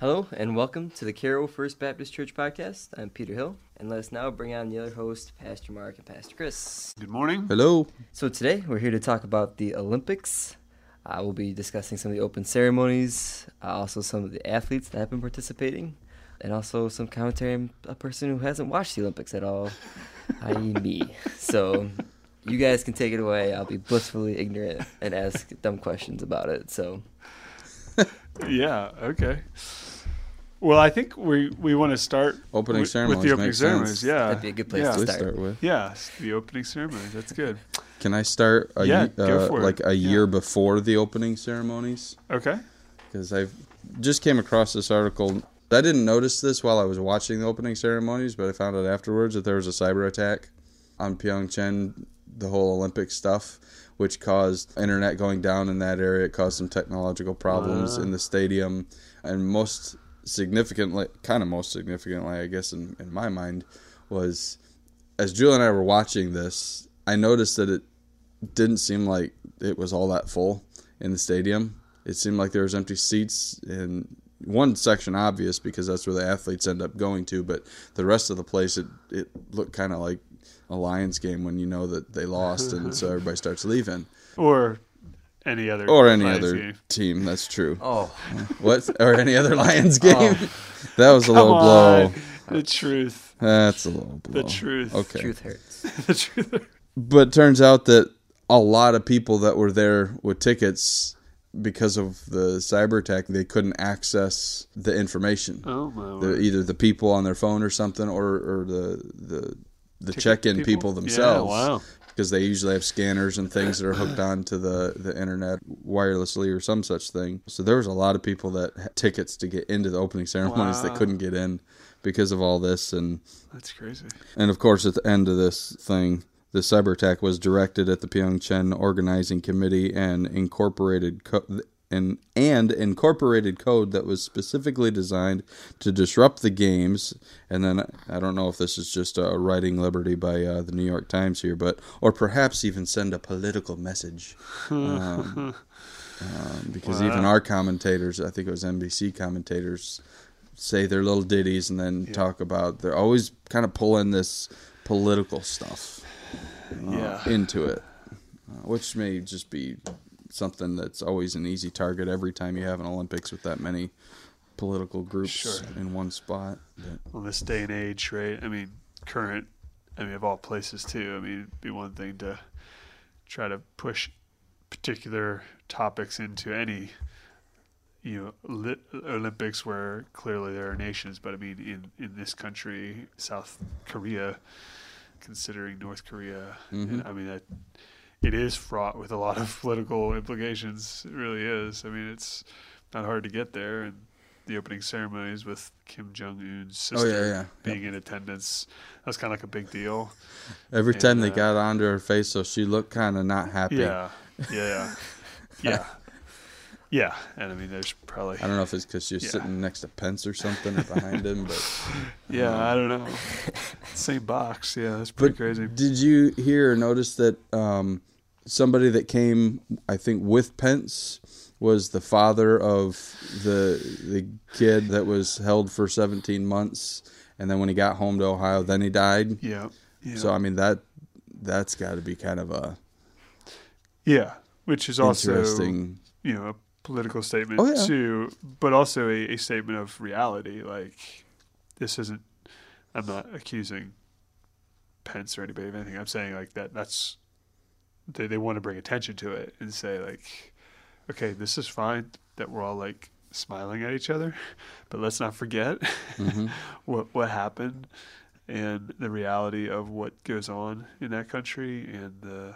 Hello and welcome to the Carroll First Baptist Church podcast. I'm Peter Hill, and let us now bring on the other host, Pastor Mark and Pastor Chris. Good morning. Hello. So today we're here to talk about the Olympics. Uh, we'll be discussing some of the open ceremonies, uh, also some of the athletes that have been participating, and also some commentary on a person who hasn't watched the Olympics at all, i.e. me. So you guys can take it away. I'll be blissfully ignorant and ask dumb questions about it. So Yeah. Okay. Well, I think we we want to start Opening with, ceremonies with the opening makes ceremonies. sense. Yeah, that'd be a good place yeah. to start. start with. Yeah, the opening ceremonies. That's good. Can I start a Yeah, ye- go uh, for it. like a Yeah. year before the opening ceremonies? Okay. Because I just came across this article. I didn't notice this while I was watching the opening ceremonies, but I found out afterwards that there was a cyber attack on Pyeongchang, the whole Olympic stuff, which caused internet going down in that area. It caused some technological problems Wow. in the stadium, and most significantly, kind of most significantly, I guess, in, in my mind, was as Julie and I were watching this, I noticed that it didn't seem like it was all that full in the stadium. It seemed like there was empty seats in one section obvious because that's where the athletes end up going to, but the rest of the place it it looked kind of like a Lions game when you know that they lost and so everybody starts leaving. Or any other Or any Lions other game. team, that's true. oh, What or any other Lions oh. game? That was a Come low blow. The truth. That's a low blow. The truth. Okay. truth hurts. the truth. Hurts. But turns out that a lot of people that were there with tickets because of the cyber attack, they couldn't access the information. Oh my The, word. either the people on their phone or something, or, or the the the Ticket check-in people, people? themselves. Yeah, wow. Because they usually have scanners and things that are hooked onto the, the internet wirelessly or some such thing. So there was a lot of people that had tickets to get into the opening ceremonies that couldn't get in because of all this. And That's crazy. and of course, at the end of this thing, the cyber attack was directed at the Pyeongchang Organizing Committee and incorporated co- and and incorporated code that was specifically designed to disrupt the games. And then I don't know if this is just a writing liberty by uh, the New York Times here, but or perhaps even send a political message. Um, um, because even our commentators, I think it was NBC commentators, say their little ditties and then Yeah. talk about they're always kind of pulling this political stuff uh, Yeah. into it, uh, which may just be something that's always an easy target every time you have an Olympics with that many political groups Sure. in one spot. But, On this day and age, right? I mean, current. I mean, of all places too. I mean, it'd be one thing to try to push particular topics into any you know Olympics where clearly there are nations, but I mean in in this country, South Korea, considering North Korea, Mhm. I mean that it is fraught with a lot of political implications. It really is. I mean, it's not hard to get there, and the opening ceremonies with Kim Jong Un's Oh, sister yeah, yeah. being in attendance, that was kind of like a big deal. every And, time they uh, got onto her face, so she looked kind of not happy. Yeah, yeah, yeah, yeah. And I mean, there's probably I don't know if it's because she was Yeah. sitting next to Pence or something or behind him, but yeah, I don't know. Same box. Yeah, that's pretty crazy. Did you hear or notice that um, somebody that came, I think, with Pence was the father of the the kid that was held for 17 months, and then when he got home to Ohio, then he died. Yeah, yeah, So I mean that that's got to be kind of a yeah. Which is also interesting. you know a political statement Oh, yeah. too, but also a, a statement of reality. Like this isn't. I'm not accusing Pence or anybody of anything. I'm saying like that. That's they they want to bring attention to it and say like, okay, this is fine that we're all like smiling at each other, but let's not forget hmm what what happened and the reality of what goes on in that country and the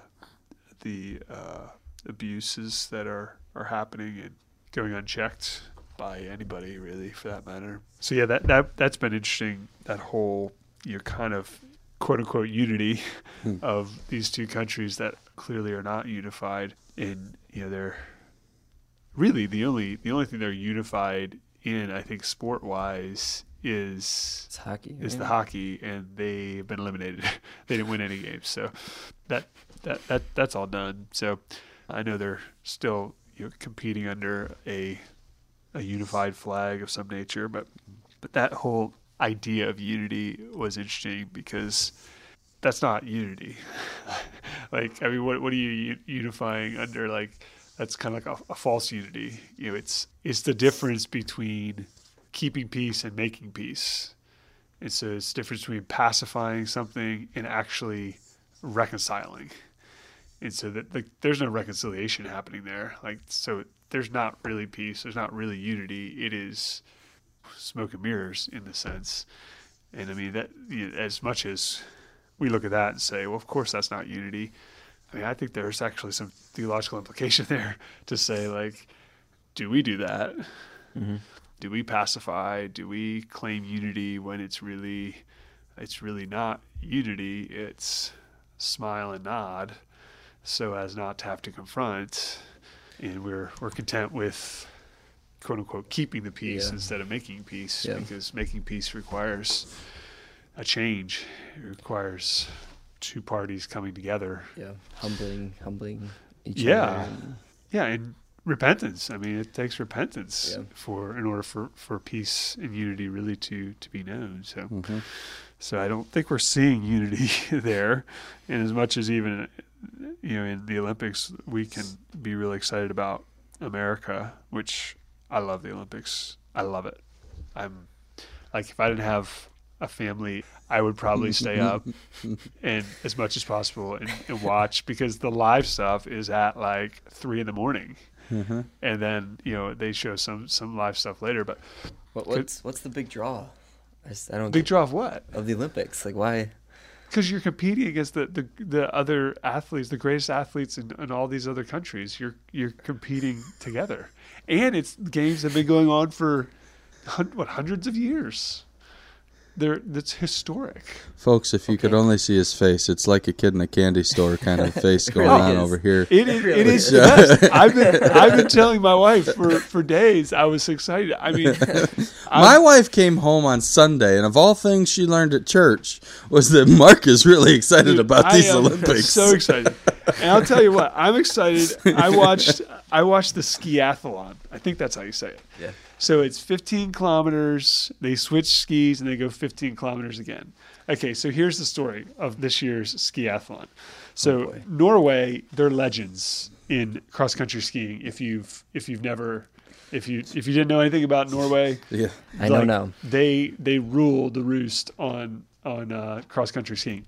the uh, abuses that are are happening and going unchecked by anybody really for that matter. So yeah, that that that's been interesting. That whole you know kind of quote unquote unity Hmm. of these two countries that clearly are not unified and you know they're really the only the only thing they're unified in I think sport wise is It's hockey. is the hockey, and they've been eliminated. they didn't win any games, so that that that that's all done. So I know they're still you know, competing under a a unified flag of some nature. But but that whole idea of unity was interesting because that's not unity. like I mean, what what are you unifying under? Like that's kind of like a, a false unity. You know, it's it's the difference between keeping peace and making peace. It's the difference between pacifying something and actually reconciling. And so that there's no reconciliation happening there. Like so, there's not really peace. There's not really unity. It is smoke and mirrors in the sense. And I mean that you know, as much as we look at that and say, well, of course that's not unity. I mean, I think there's actually some theological implication there to say like, do we do that? Mm-hmm. Do we pacify? Do we claim unity when it's really, it's really not unity? It's smile and nod, so as not to have to confront, and we're we're content with quote unquote keeping the peace Yeah. instead of making peace Yeah. because making peace requires a change. It requires two parties coming together. Yeah, humbling, humbling each Yeah. other. and- Yeah, and repentance. I mean, it takes repentance Yeah. for in order for, for peace and unity really to to be known. So, Mhm. so I don't think we're seeing unity there. And as much as even you know in the Olympics, we can be really excited about America, which I love the Olympics. I love it. I'm like if I didn't have a family, I would probably stay up and as much as possible and, and watch because the live stuff is at like three in the morning, Mhm. and then you know they show some some live stuff later. But What, what's what's the big draw? I, just, I don't big get, draw of what? of the Olympics. Like why? Because you're competing against the, the, the other athletes, the greatest athletes in, in all these other countries. You're you're competing together, and it's games have been going on for what hundreds of years. They're that's historic. Folks, if you could only see his face, it's like a kid in a candy store kind of face going really on is. over here. It is. really It is. is. the best. I've been. I've been telling my wife for, for days. I was excited. I mean, My wife came home on Sunday, and of all things she learned at church was that Mark is really excited Dude, about I these am Olympics. So excited. And I'll tell you what, I'm excited. I watched I watched the skiathlon. I think that's how you say it. Yeah. So it's 15 kilometers. They switch skis and they go 15 kilometers again. Okay, so here's the story of this year's skiathlon. So Oh. Norway, they're legends in cross country skiing. If you've if you've never if you if you didn't know anything about Norway, yeah. I know like, now. They they rule the roost on on uh, cross country skiing,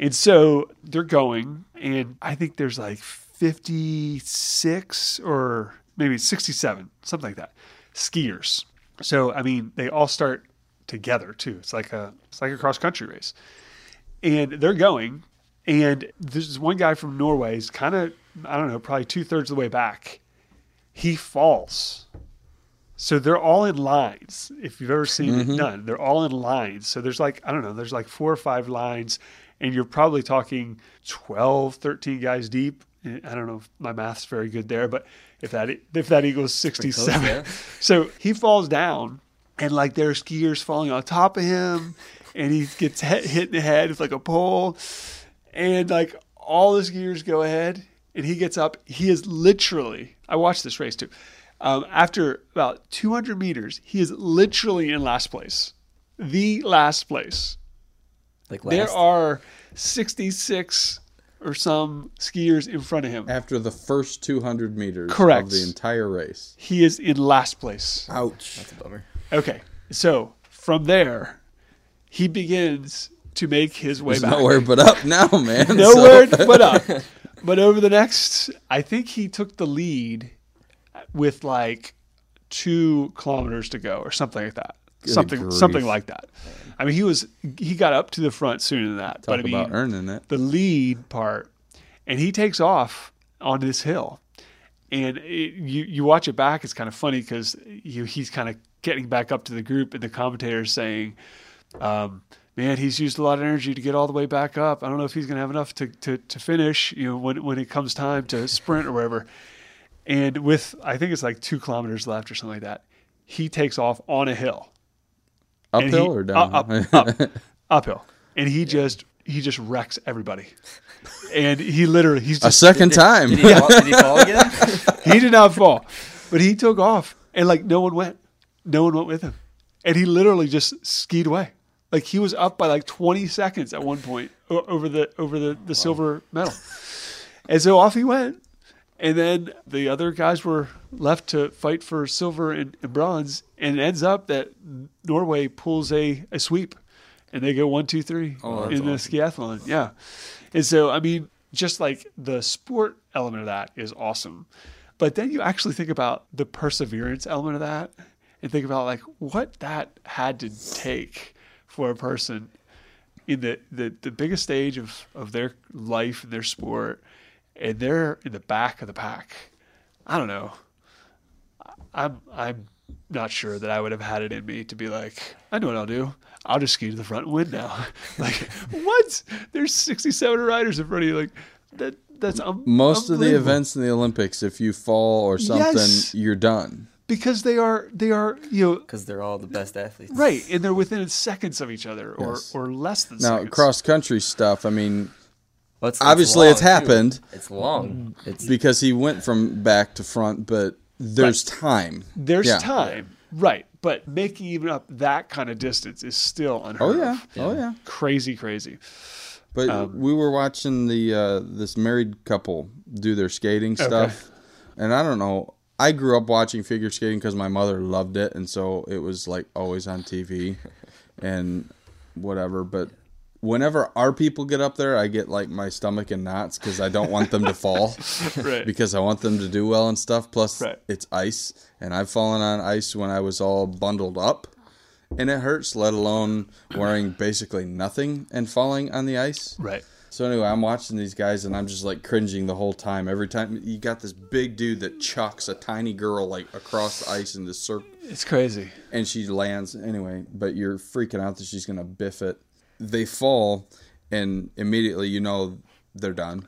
and so they're going, and I think there's like 56 or maybe 67, something like that, skiers. So I mean, they all start together too. It's like a it's like a cross country race, and they're going, and there's one guy from Norway is kind of I don't know, probably two thirds of the way back. He falls. So they're all in lines. If you've ever seen mm-hmm. it done, they're all in lines. So there's like, I don't know, there's like four or five lines, and you're probably talking 12, 13 guys deep. I don't know if my math's very good there, but if that if that equals 67. yeah. So he falls down, and like there are skiers falling on top of him, and he gets hit, hit in the head with like a pole, and like all the skiers go ahead, and he gets up. He is literally, I watched this race too. Um, after about 200 meters, he is literally in last place, the last place. Like There are 66 or some skiers in front of him. After the first 200 meters Correct. of the entire race. He is in last place. Ouch. that's a bummer. Okay, so from there, he begins to make his way There's back. nowhere but up now, man. Nowhere So- but up. But over the next, I think he took the lead with like two kilometers to go or something like that. Something, grief. something like that. I mean, he was he got up to the front sooner than that. Talk but I mean, about earning it. the lead part, and he takes off on this hill, and it, you you watch it back. It's kind of funny because he's kind of getting back up to the group, and the commentator saying, um, "Man, he's used a lot of energy to get all the way back up. I don't know if he's going to have enough to, to to finish. You know, when when it comes time to sprint or whatever." And with I think it's like two kilometers left or something like that, he takes off on a hill Uphill he- or down? Up, up, up, uphill, and he just he just wrecks everybody. And he literally he's just, A just second time. Did he, fall, did he fall again? he did not fall, but he took off and like no one went, no one went with him, and he literally just skied away. Like he was up by like 20 seconds at one point over the over the the silver medal, and so off he went. And then the other guys were left to fight for silver and, and bronze, and it ends up that Norway pulls a, a sweep, and they go one, two, three Oh, in the skiathlon. Yeah, and so I mean, just like the sport element of that is awesome, but then you actually think about the perseverance element of that, and think about like what that had to take for a person in the, the, the biggest stage of, of their life and their sport, and they're in the back of the pack. I don't know. I'm I'm not sure that I would have had it in me to be like, I know what I'll do. I'll just ski to the front and win now. like what? There's 67 riders in front of you. Like that. That's um, Most of the events in the Olympics, if you fall or something, Yes. you're done. because they are they are you know because they're all the best athletes. right and they're within seconds of each other or Yes. or less than seconds. Now, seconds. cross country stuff, I mean, Well, it's- Obviously, long, it's too. happened. It's long. It's because he went from back to front, but there's time. There's Yeah. time, right? But making even up that kind of distance is still unheard Oh yeah, of. oh yeah. Crazy, crazy. But Um, we were watching the uh, this married couple do their skating stuff, and I don't know. I grew up watching figure skating because my mother loved it, and so it was like always on TV, and whatever. But whenever our people get up there, I get like my stomach in knots because I don't want them to fall, Right. because I want them to do well and stuff. Plus, Right. it's ice, and I've fallen on ice when I was all bundled up. And it hurts, let alone wearing basically nothing and falling on the ice. Right. So anyway, I'm watching these guys and I'm just like cringing the whole time. Every time you got this big dude that chucks a tiny girl like across the ice in this circle, It's crazy. and she lands anyway. But you're freaking out that she's gonna biff it. They fall, and immediately you know they're done.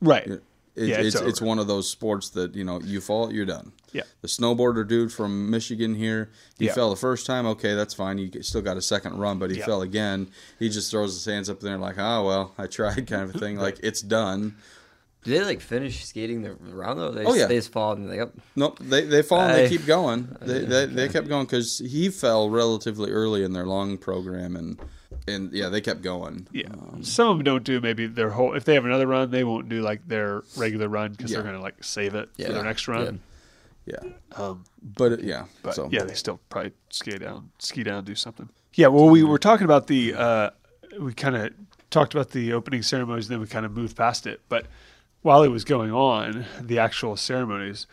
Right. It, Yeah, it's it's it's, one of those sports that you know you fall, you're done. Yeah. The snowboarder dude from Michigan here, he Yeah. fell the first time. Okay, that's fine. You still got a second run, but he Yeah. fell again. He just throws his hands up there like, oh well, I tried, kind of a thing. Like it's done. do they like finish skating the round though? They Oh, just, yeah. they just fall and they oh, Nope, they they fall and they I- keep going. They they, they kept going because he fell relatively early in their long program, and and yeah, they kept going. Yeah. Some of them don't do maybe their whole. If they have another run, they won't do like their regular run because Yeah. they're gonna like save it Yeah. for their next run. Yeah, Um, but yeah, But so yeah, they still probably ski down, ski down, do something. Yeah, well, we were talking about the, uh, we kind of talked about the opening ceremonies, and then we kind of moved past it. But while it was going on, the actual ceremonies,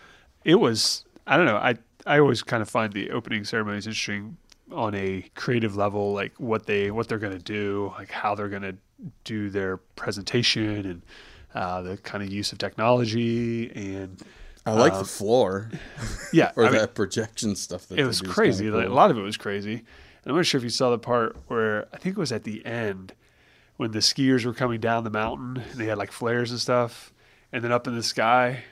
it was, I don't know, I, I always kind of find the opening ceremonies interesting on a creative level, like what they, what they're going to do, like how they're going to do their presentation and uh, the kind of use of technology and I like um, the floor yeah, or I mean, that projection stuff. That it was crazy. Like, a lot of it was crazy. And I'm not sure if you saw the part where I think it was at the end when the skiers were coming down the mountain and they had like flares and stuff. And then up in the sky,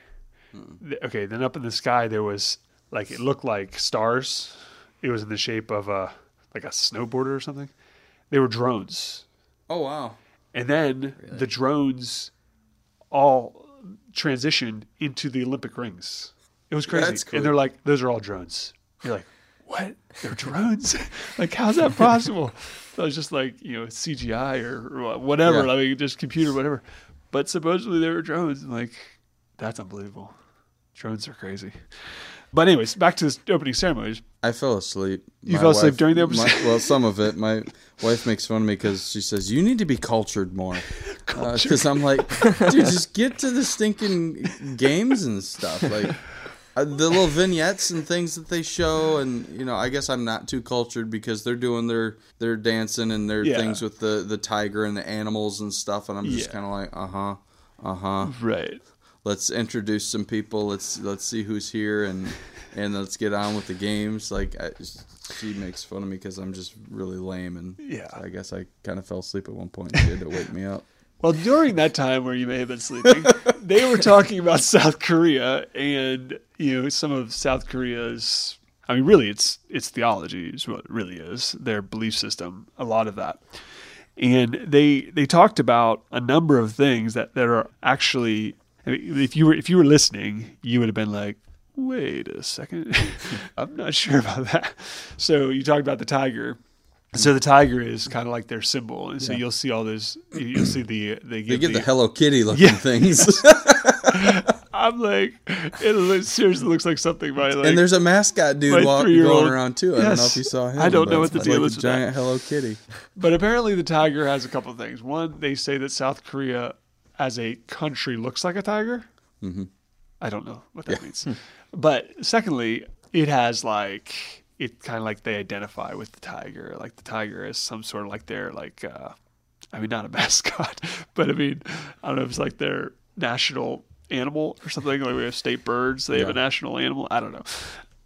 Hmm. th- okay, then up in the sky there was like it looked like stars. It was in the shape of a like a snowboarder or something. They were drones. Oh wow! And then the drones all transitioned into the Olympic rings. It was crazy. That's cool. And they're like, those are all drones. You're like, what? They're drones? like, how's that possible? So I was just like, you know, CGI or, or whatever. Yeah. I mean, just computer, whatever. But supposedly they were drones. And like, that's unbelievable. Drones are crazy. But anyways, back to this opening ceremonies. I fell asleep. You fell asleep during the my- well, some of it. My wife makes fun of me because she says you need to be cultured more. Because I'm like, dude, just get to the stinking games and stuff. Like uh, the little vignettes and things that they show, and you know, I guess I'm not too cultured because they're doing their their dancing and their Yeah. things with the the tiger and the animals and stuff, and I'm just Yeah. kind of like, uh huh, uh huh. Right. Let's introduce some people. Let's let's see who's here and and let's get on with the games. Like I, she makes fun of me because I'm just really lame, and Yeah. So I guess I kind of fell asleep at one point. She had to wake me up. Well, during that time where you may have been sleeping, they were talking about South Korea and you know some of South Korea's. I mean, really, it's it's theology is what it really is their belief system. A lot of that, and they they talked about a number of things that that are actually. I mean, if you were if you were listening, you would have been like, wait a second, I'm not sure about that. So you talked about the tiger. So the tiger is kind of like their symbol, and so Yeah. you'll see all those. You'll see the uh, they They give, give the the Hello Kitty looking Yeah. things, I'm like, it li- seriously looks like something by like. and there's a mascot dude walk, going around too. I don't know if you saw him. I don't know what the deal like is a with that. giant Hello Kitty. But apparently, the tiger has a couple of things. One, they say that South Korea, as a country, looks like a tiger. Mhm. I don't know what that means. But secondly, it has like it kind of like they identify with the tiger. Like the tiger is some sort of like their like. uh I mean, not a mascot, but I mean, I don't know if it's like their national animal or something. Like we have state birds, they have a national animal. I don't know.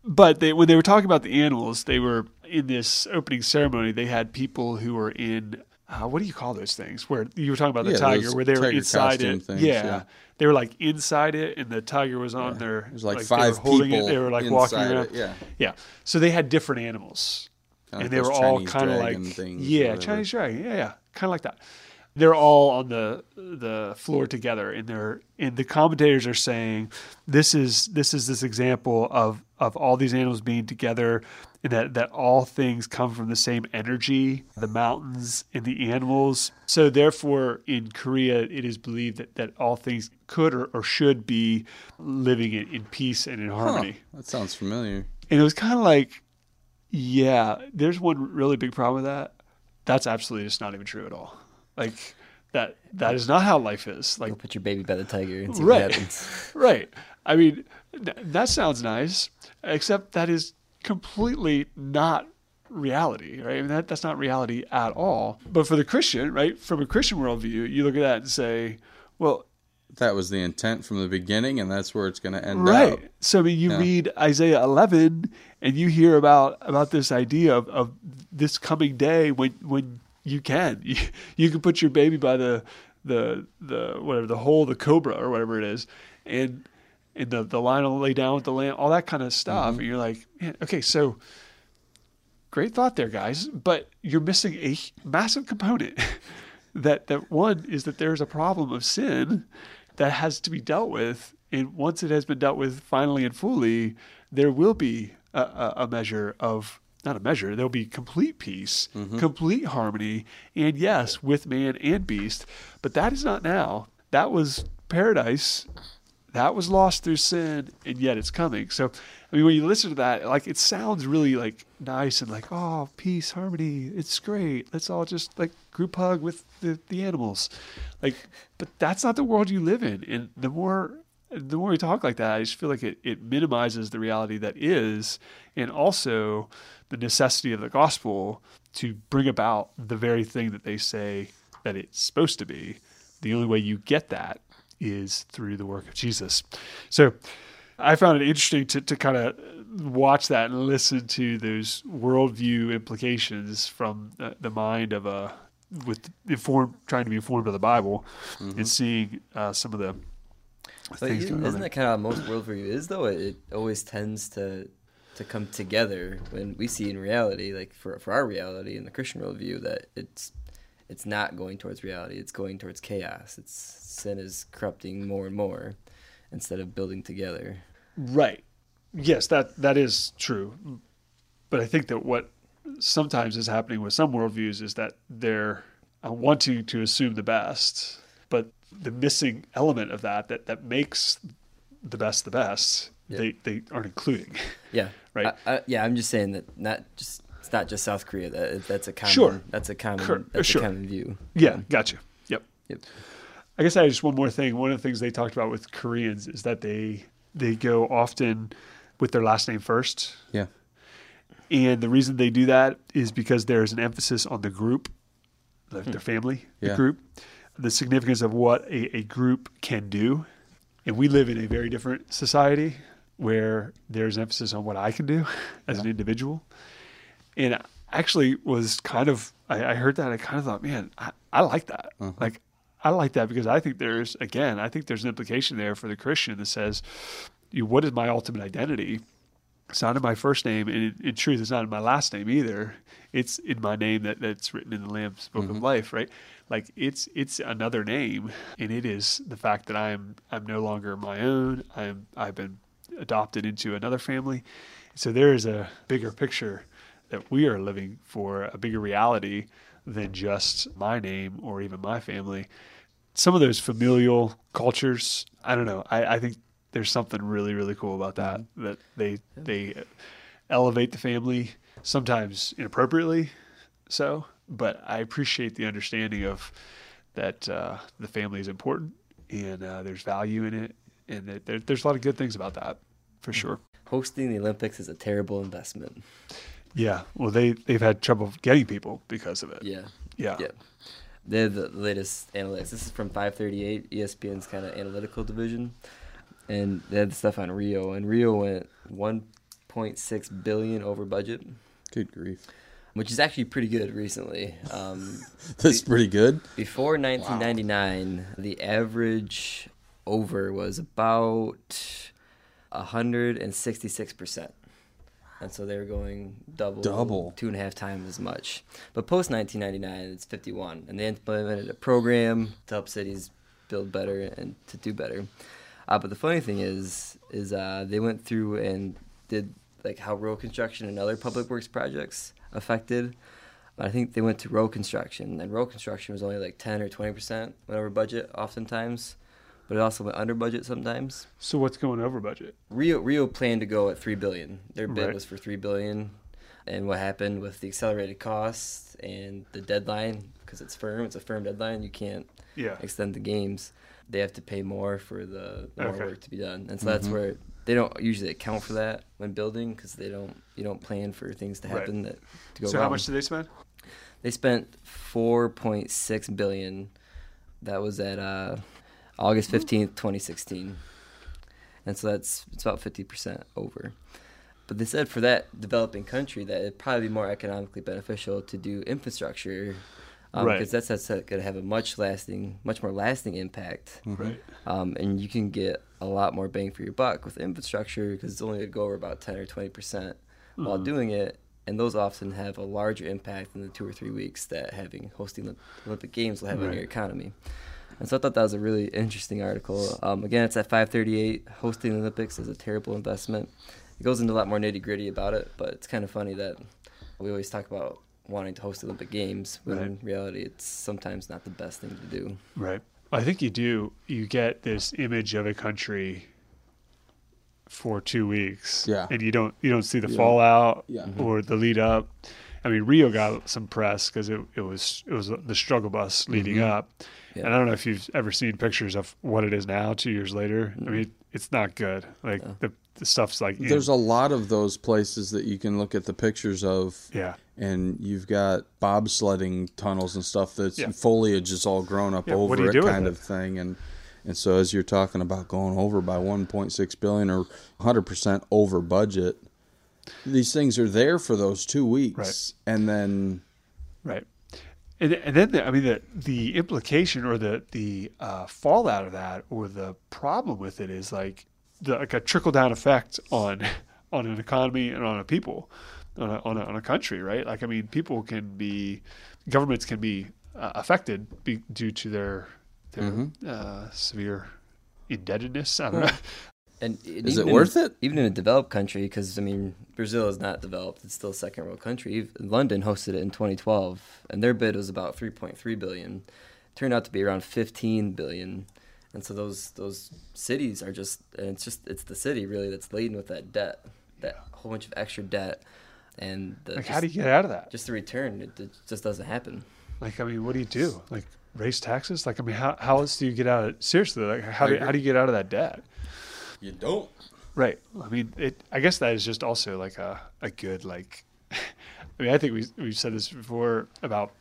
But they, when they were talking about the animals, they were in this opening ceremony. They had people who were in uh, what do you call those things? Where you were talking about the Yeah, tiger, where they were inside it. things, yeah. yeah. they were like inside it, and the tiger was on their. was like, they five were holding people. It. They were like walking inside around. It. Yeah, Yeah. So they had different animals. Kinda and they were all kind of like yeah. Chinese dragon. Yeah, yeah, kind of like that. They're all on the the floor together, and they're and the commentators are saying this is this is this example of of all these animals being together, and that that all things come from the same energy, the mountains and the animals. So therefore, in Korea, it is believed that that all things could or, or should be living in, in peace and in Huh, harmony. that sounds familiar. And it was kind of like, yeah, there's one really big problem with that. That's absolutely just not even true at all. Like that that is not how life is. Like Go put your baby by the tiger and see Right. what happens. right. I mean, th- that sounds nice, except that is completely not reality, right? I mean, that that's not reality at all. But for the Christian, right, from a Christian worldview, you look at that and say, well, That was the intent from the beginning, and that's where it's going to end right up. so i mean you Yeah. read isaiah 11 and you hear about about this idea of, of this coming day when when you can. You, you can put your baby by the the the whatever the hole the cobra or whatever it is and and the the lion will lay down with the lamb all that kind of stuff. And you're like man, okay so great thought there guys but you're missing a massive component that that one is that there's a problem of sin that has to be dealt with and once it has been dealt with finally and fully there will be a, a measure of not a measure. There'll be complete peace mm-hmm. complete harmony and yes with man and beast. But that is not now. That was paradise. That was lost through sin and yet it's coming. So i mean when you listen to that like it sounds really like nice and like oh peace harmony. It's great. Let's all just like group hug with the, the animals. Like but that's not the world you live in. And the more the more we talk like that i just feel like it, it minimizes the reality that is and also the necessity of the gospel to bring about the very thing that they say that it's supposed to be the only way you get that is through the work of Jesus. So I found it interesting to, to kind of watch that and listen to those worldview implications from the, the mind of a with informed trying to be informed of the Bible and seeing uh, some of the But things isn't, isn't that kind of how most worldview is though? It, it always tends to to come together when we see in reality, like for for our reality in the Christian worldview, that it's it's not going towards reality. It's going towards chaos. It's sin is corrupting more and more instead of building together. Right. Yes, that that is true. But I think that what sometimes is happening with some worldviews is that they're uh, wanting to assume the best, but the missing element of that that, that makes the best the best, Yeah. they, they aren't including. Yeah. Right. I, I, yeah, I'm just saying that not just it's not just South Korea. That that's a common. Sure. That's a common. Cor- that's sure. a common view. Yeah, gotcha. Yep. Yep. I guess I had just one more thing. One of the things they talked about with Koreans is that they they go often with their last name first. Yeah. And the reason they do that is because there's an emphasis on the group, the, their hmm. family, the group, the significance of what a, a group can do. And we live in a very different society where there's emphasis on what I can do as an individual. And I actually was kind of, I, I heard that. I kind of thought, man, I, I like that. Uh-huh. Like, I like that because I think there's, again, I think there's an implication there for the Christian that says, you, what is my ultimate identity? It's not in my first name, and in, in truth, it's not in my last name either. It's in my name that, that's written in the Lamb's Book of mm-hmm. Life, right? Like it's it's another name, and it is the fact that I'm I'm no longer my own. I'm I've been adopted into another family. So there is a bigger picture that we are living for, a bigger reality than just my name or even my family. Some of those familial cultures, I don't know. I, I think there's something really, really cool about that. That they they elevate the family, sometimes inappropriately so, but I appreciate the understanding of that uh, the family is important and uh, there's value in it, and that there, there's a lot of good things about that for sure. Hosting the Olympics is a terrible investment. Yeah, well, they they've had trouble getting people because of it. Yeah. Yeah. Yeah. They're the latest analytics. This is from 538, ESPN's kind of analytical division. And they had the stuff on Rio, and Rio went 1.6 billion over budget, Good grief. which is actually pretty good recently. Um, That's pretty good. before 1999, the average over was about 166 percent, and so they were going double, Double. two and a half times as much. But post 1999, it's 51, and they implemented a program to help cities build better and to do better. Uh, but the funny thing is, is uh, they went through and did like how road construction and other public works projects affected. I think they went to road construction, and road construction was only like 10 or 20 percent went over budget oftentimes, but it also went under budget sometimes. So what's going over budget? Rio Rio planned to go at three billion. Their bid Right. was for three billion, and what happened with the accelerated costs and the deadline because it's firm, it's a firm deadline. You can't Yeah. extend the games. They have to pay more for the, the more Okay. work to be done, and so that's Mhm. where they don't usually account for that when building because they don't you don't plan for things to Right. happen that to go So wrong. how much did they spend? They spent four point six billion. That was at uh, August fifteenth, twenty sixteen, and so that's it's about fifty percent over. But they said for that developing country that it'd probably be more economically beneficial to do infrastructure, um, Right. because that's that's going to have a much lasting, much more lasting impact, Right. um, and you can get a lot more bang for your buck with infrastructure because it's only going to go over about ten or twenty percent while Mhm. doing it, and those often have a larger impact than the two or three weeks that having hosting the Olympic Games will have on your economy. And so I thought that was a really interesting article. Um, again, it's at 538. Hosting the Olympics is a terrible investment. It goes into a lot more nitty gritty about it, but it's kind of funny that we always talk about wanting to host Olympic Games when in reality it's sometimes not the best thing to do. Right. I think you do. You get this image of a country for two weeks. Yeah. And you don't you don't see the Yeah. fallout Yeah. or the lead up. I mean, Rio got some press because it, it was it was the struggle bus leading Mhm. up, Yeah. and I don't know if you've ever seen pictures of what it is now, two years later. I Mm. mean, it's not good. Like No. the the stuff's like in- There's a lot of those places that you can look at the pictures of, yeah and you've got bobsledding tunnels and stuff that's Yeah. foliage is all grown up Yeah, over it, kind of thing. And and so as you're talking about going over by 1.6 billion or 100 percent over budget, these things are there for those two weeks, Right. and then Right. And, and then the, I mean the the implication or the the uh, fallout of that or the problem with it is like the, like a trickle down effect on on an economy and on a people on a, on a on a country right like I mean people can be governments can be uh, affected be, due to their their Mhm. uh, severe indebtedness I don't know And is it worth it? Even in a developed country, because I mean, Brazil is not developed; it's still a second world country. London hosted it in 2012, and their bid was about 3.3 billion. It Turned out to be around 15 billion, and so those those cities are just, and it's just it's the city really that's laden with that debt, that whole bunch of extra debt, and the, like just, how do you get out of that just the return? It, it just doesn't happen. Like, I mean, what do you do? Like, raise taxes? Like, I mean, how, how else do you get out of seriously? Like, how do, how do you get out of that debt? You don't. Right. I mean, it. I guess that is just also like a, a good like. I mean, I think we we've said this before about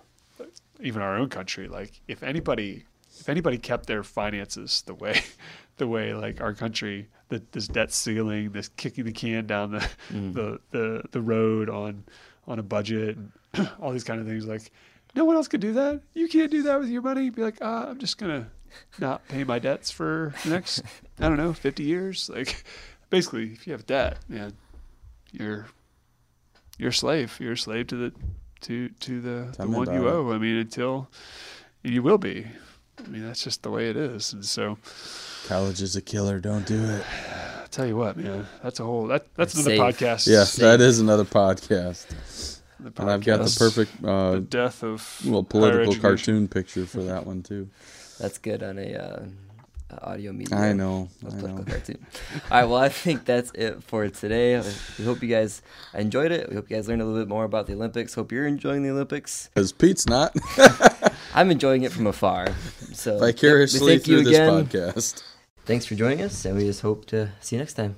even our own country. Like, if anybody if anybody kept their finances the way the way like our country, the, this debt ceiling, this kicking the can down the Mhm. the, the the road on on a budget, and all these kind of things. Like, no one else could do that. You can't do that with your money. Be like, ah, I'm just gonna not pay my debts for the next I don't know, 50 years. Like, basically, if you have debt, man, you're you're a slave. You're a slave to the to to the, the Tell me one you it. owe. I mean, until you will be. I mean, that's just the way it is. And so, College is a killer. Don't do it. i tell you what, man, that's a whole that that's another Safe. podcast. Yes, Safe. that is another podcast. The And I've got the perfect uh, the death of little higher political cartoon picture for that one too. That's good on a uh, audio medium. I know, I know. cartoon. All right, well, I think that's it for today. We hope you guys enjoyed it. We hope you guys learned a little bit more about the Olympics. Hope you're enjoying the Olympics. Because Pete's not I'm enjoying it from afar. So yep, vicariously thank you through this again. podcast. Thanks for joining us, and we just hope to see you next time.